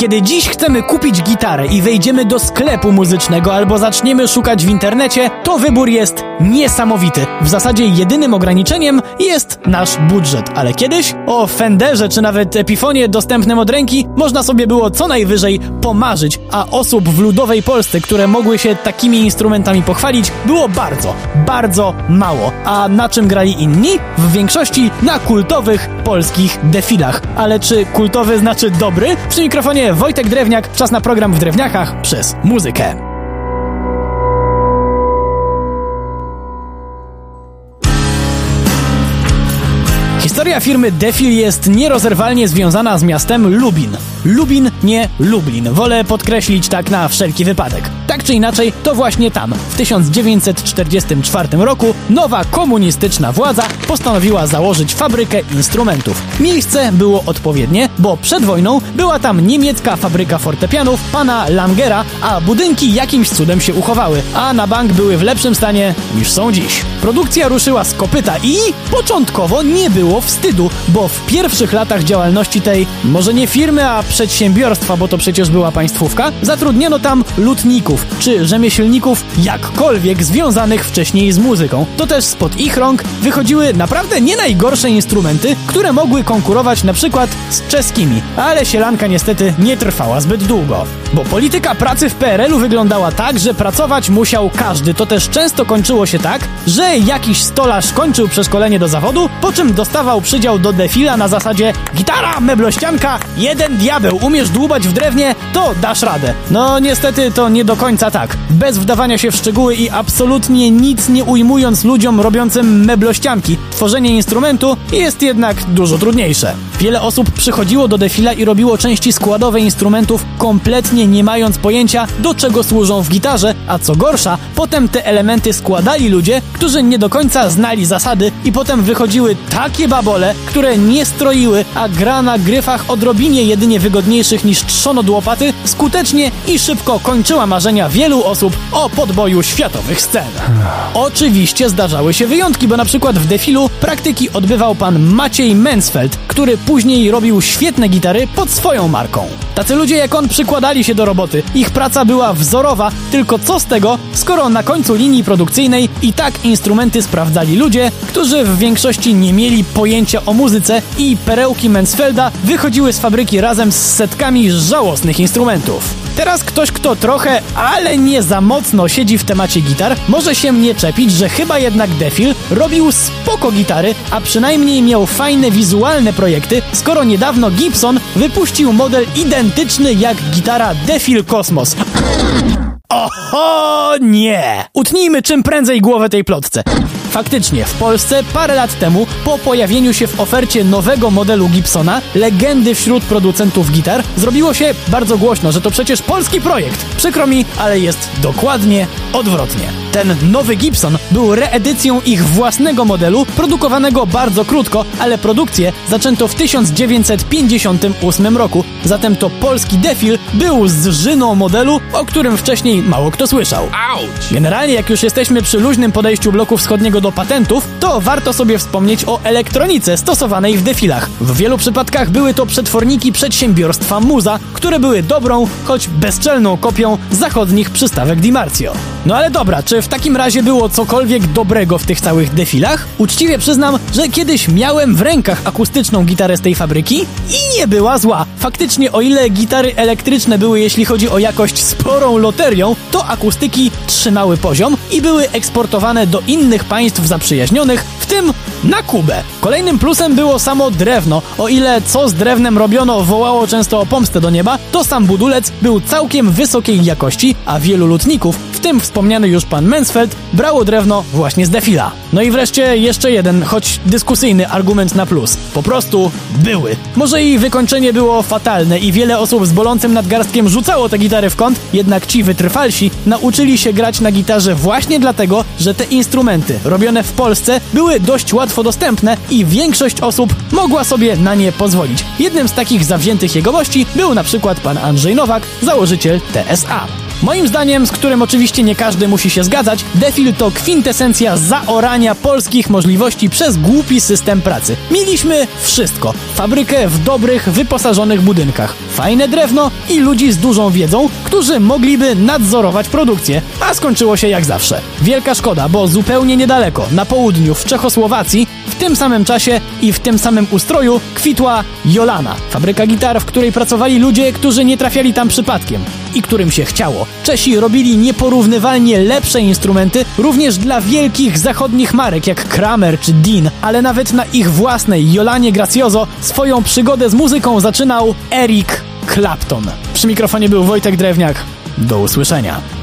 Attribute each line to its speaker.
Speaker 1: Kiedy dziś chcemy kupić gitarę i wejdziemy do sklepu muzycznego albo zaczniemy szukać w internecie, to wybór jest niesamowity. W zasadzie jedynym ograniczeniem jest nasz budżet, ale kiedyś o Fenderze czy nawet Epifonie dostępnym od ręki można sobie było co najwyżej pomarzyć, a osób w ludowej Polsce, które mogły się takimi instrumentami pochwalić, było bardzo, bardzo mało. A na czym grali inni? W większości na kultowych polskich defilach. Ale czy kultowy znaczy dobry? Przy mikrofonie Wojtek Drewniak, czas na program w Drewniakach przez muzykę. Historia firmy Defil jest nierozerwalnie związana z miastem Lubin. Lubin, nie Lublin. Wolę podkreślić tak na wszelki wypadek. Tak czy inaczej, to właśnie tam, w 1944 roku, nowa komunistyczna władza postanowiła założyć fabrykę instrumentów. Miejsce było odpowiednie, bo przed wojną była tam niemiecka fabryka fortepianów pana Langera, a budynki jakimś cudem się uchowały, a na bank były w lepszym stanie niż są dziś. Produkcja ruszyła z kopyta i początkowo nie było wstydu, bo w pierwszych latach działalności tej, może nie firmy, a przedsiębiorstwa, bo to przecież była państwówka, zatrudniono tam lutników czy rzemieślników jakkolwiek związanych wcześniej z muzyką. To też spod ich rąk wychodziły naprawdę nie najgorsze instrumenty, które mogły konkurować na przykład z czeskimi. Ale sielanka niestety nie trwała zbyt długo. Bo polityka pracy w PRL-u wyglądała tak, że pracować musiał każdy. To też często kończyło się tak, że jakiś stolarz kończył przeszkolenie do zawodu, po czym dostawał przydział do defila na zasadzie gitara, meblościanka, jeden diabeł, umiesz dłubać w drewnie, to dasz radę. No niestety to nie do końca tak. Bez wdawania się w szczegóły i absolutnie nic nie ujmując ludziom robiącym meblościanki, tworzenie instrumentu jest jednak dużo trudniejsze. Wiele osób przychodziło do defila i robiło części składowe instrumentów kompletnie nie mając pojęcia do czego służą w gitarze, a co gorsza, potem te elementy składali ludzie, którzy nie do końca znali zasady i potem wychodziły takie babole, które nie stroiły, a gra na gryfach odrobinie jedynie wygodniejszych niż trzonod łopaty skutecznie i szybko kończyła marzenia wielu osób o podboju światowych scen. Oczywiście zdarzały się wyjątki, bo na przykład w defilu praktyki odbywał pan Maciej Mansfeld, który później robił świetne gitary pod swoją marką. Tacy ludzie jak on przykładali się do roboty. Ich praca była wzorowa, tylko co z tego, skoro na końcu linii produkcyjnej i tak instrumenty sprawdzali ludzie, którzy w większości nie mieli pojęcia o muzyce i perełki Mansfelda wychodziły z fabryki razem z setkami żałosnych instrumentów. Teraz ktoś, kto trochę, ale nie za mocno siedzi w temacie gitar, może się mnie czepić, że chyba jednak Defil robił spoko gitary, a przynajmniej miał fajne wizualne projekty, skoro niedawno Gibson wypuścił model identyczny jak gitara Defil Cosmos. Oho, nie! Utnijmy czym prędzej głowę tej plotce. Faktycznie, w Polsce parę lat temu, po pojawieniu się w ofercie nowego modelu Gibsona, legendy wśród producentów gitar, zrobiło się bardzo głośno, że to przecież polski projekt. Przykro mi, ale jest dokładnie odwrotnie. Ten nowy Gibson był reedycją ich własnego modelu, produkowanego bardzo krótko, ale produkcję zaczęto w 1958 roku. Zatem to polski defil był z żyną modelu, o którym wcześniej mało kto słyszał. Generalnie, jak już jesteśmy przy luźnym podejściu bloku wschodniego do patentów, to warto sobie wspomnieć o elektronice stosowanej w defilach. W wielu przypadkach były to przetworniki przedsiębiorstwa Muza, które były dobrą, choć bezczelną kopią zachodnich przystawek Dimarcio. No ale dobra, czy w takim razie było cokolwiek dobrego w tych całych defilach? Uczciwie przyznam, że kiedyś miałem w rękach akustyczną gitarę z tej fabryki i nie była zła. Faktycznie o ile gitary elektryczne były jeśli chodzi o jakość sporą loterią, to akustyki trzymały poziom i były eksportowane do innych państw zaprzyjaźnionych, w tym na Kubę. Kolejnym plusem było samo drewno. O ile co z drewnem robiono wołało często o pomstę do nieba, to sam budulec był całkiem wysokiej jakości, a wielu lutników, tym wspomniany już pan Mansfeld, brało drewno właśnie z defila. No i wreszcie jeszcze jeden, choć dyskusyjny argument na plus. Po prostu były. Może i wykończenie było fatalne i wiele osób z bolącym nadgarstkiem rzucało te gitary w kąt, jednak ci wytrwalsi nauczyli się grać na gitarze właśnie dlatego, że te instrumenty robione w Polsce były dość łatwo dostępne i większość osób mogła sobie na nie pozwolić. Jednym z takich zawziętych jegomości był na przykład pan Andrzej Nowak, założyciel TSA. Moim zdaniem, z którym oczywiście nie każdy musi się zgadzać, Defil to kwintesencja zaorania polskich możliwości przez głupi system pracy. Mieliśmy wszystko. Fabrykę w dobrych, wyposażonych budynkach, fajne drewno i ludzi z dużą wiedzą, którzy mogliby nadzorować produkcję, a skończyło się jak zawsze. Wielka szkoda, bo zupełnie niedaleko, na południu, w Czechosłowacji, tym samym czasie i w tym samym ustroju kwitła Jolana, fabryka gitar, w której pracowali ludzie, którzy nie trafiali tam przypadkiem i którym się chciało. Czesi robili nieporównywalnie lepsze instrumenty również dla wielkich zachodnich marek jak Kramer czy Dean, ale nawet na ich własnej Jolanie Gracioso swoją przygodę z muzyką zaczynał Eric Clapton. Przy mikrofonie był Wojtek Drewniak. Do usłyszenia.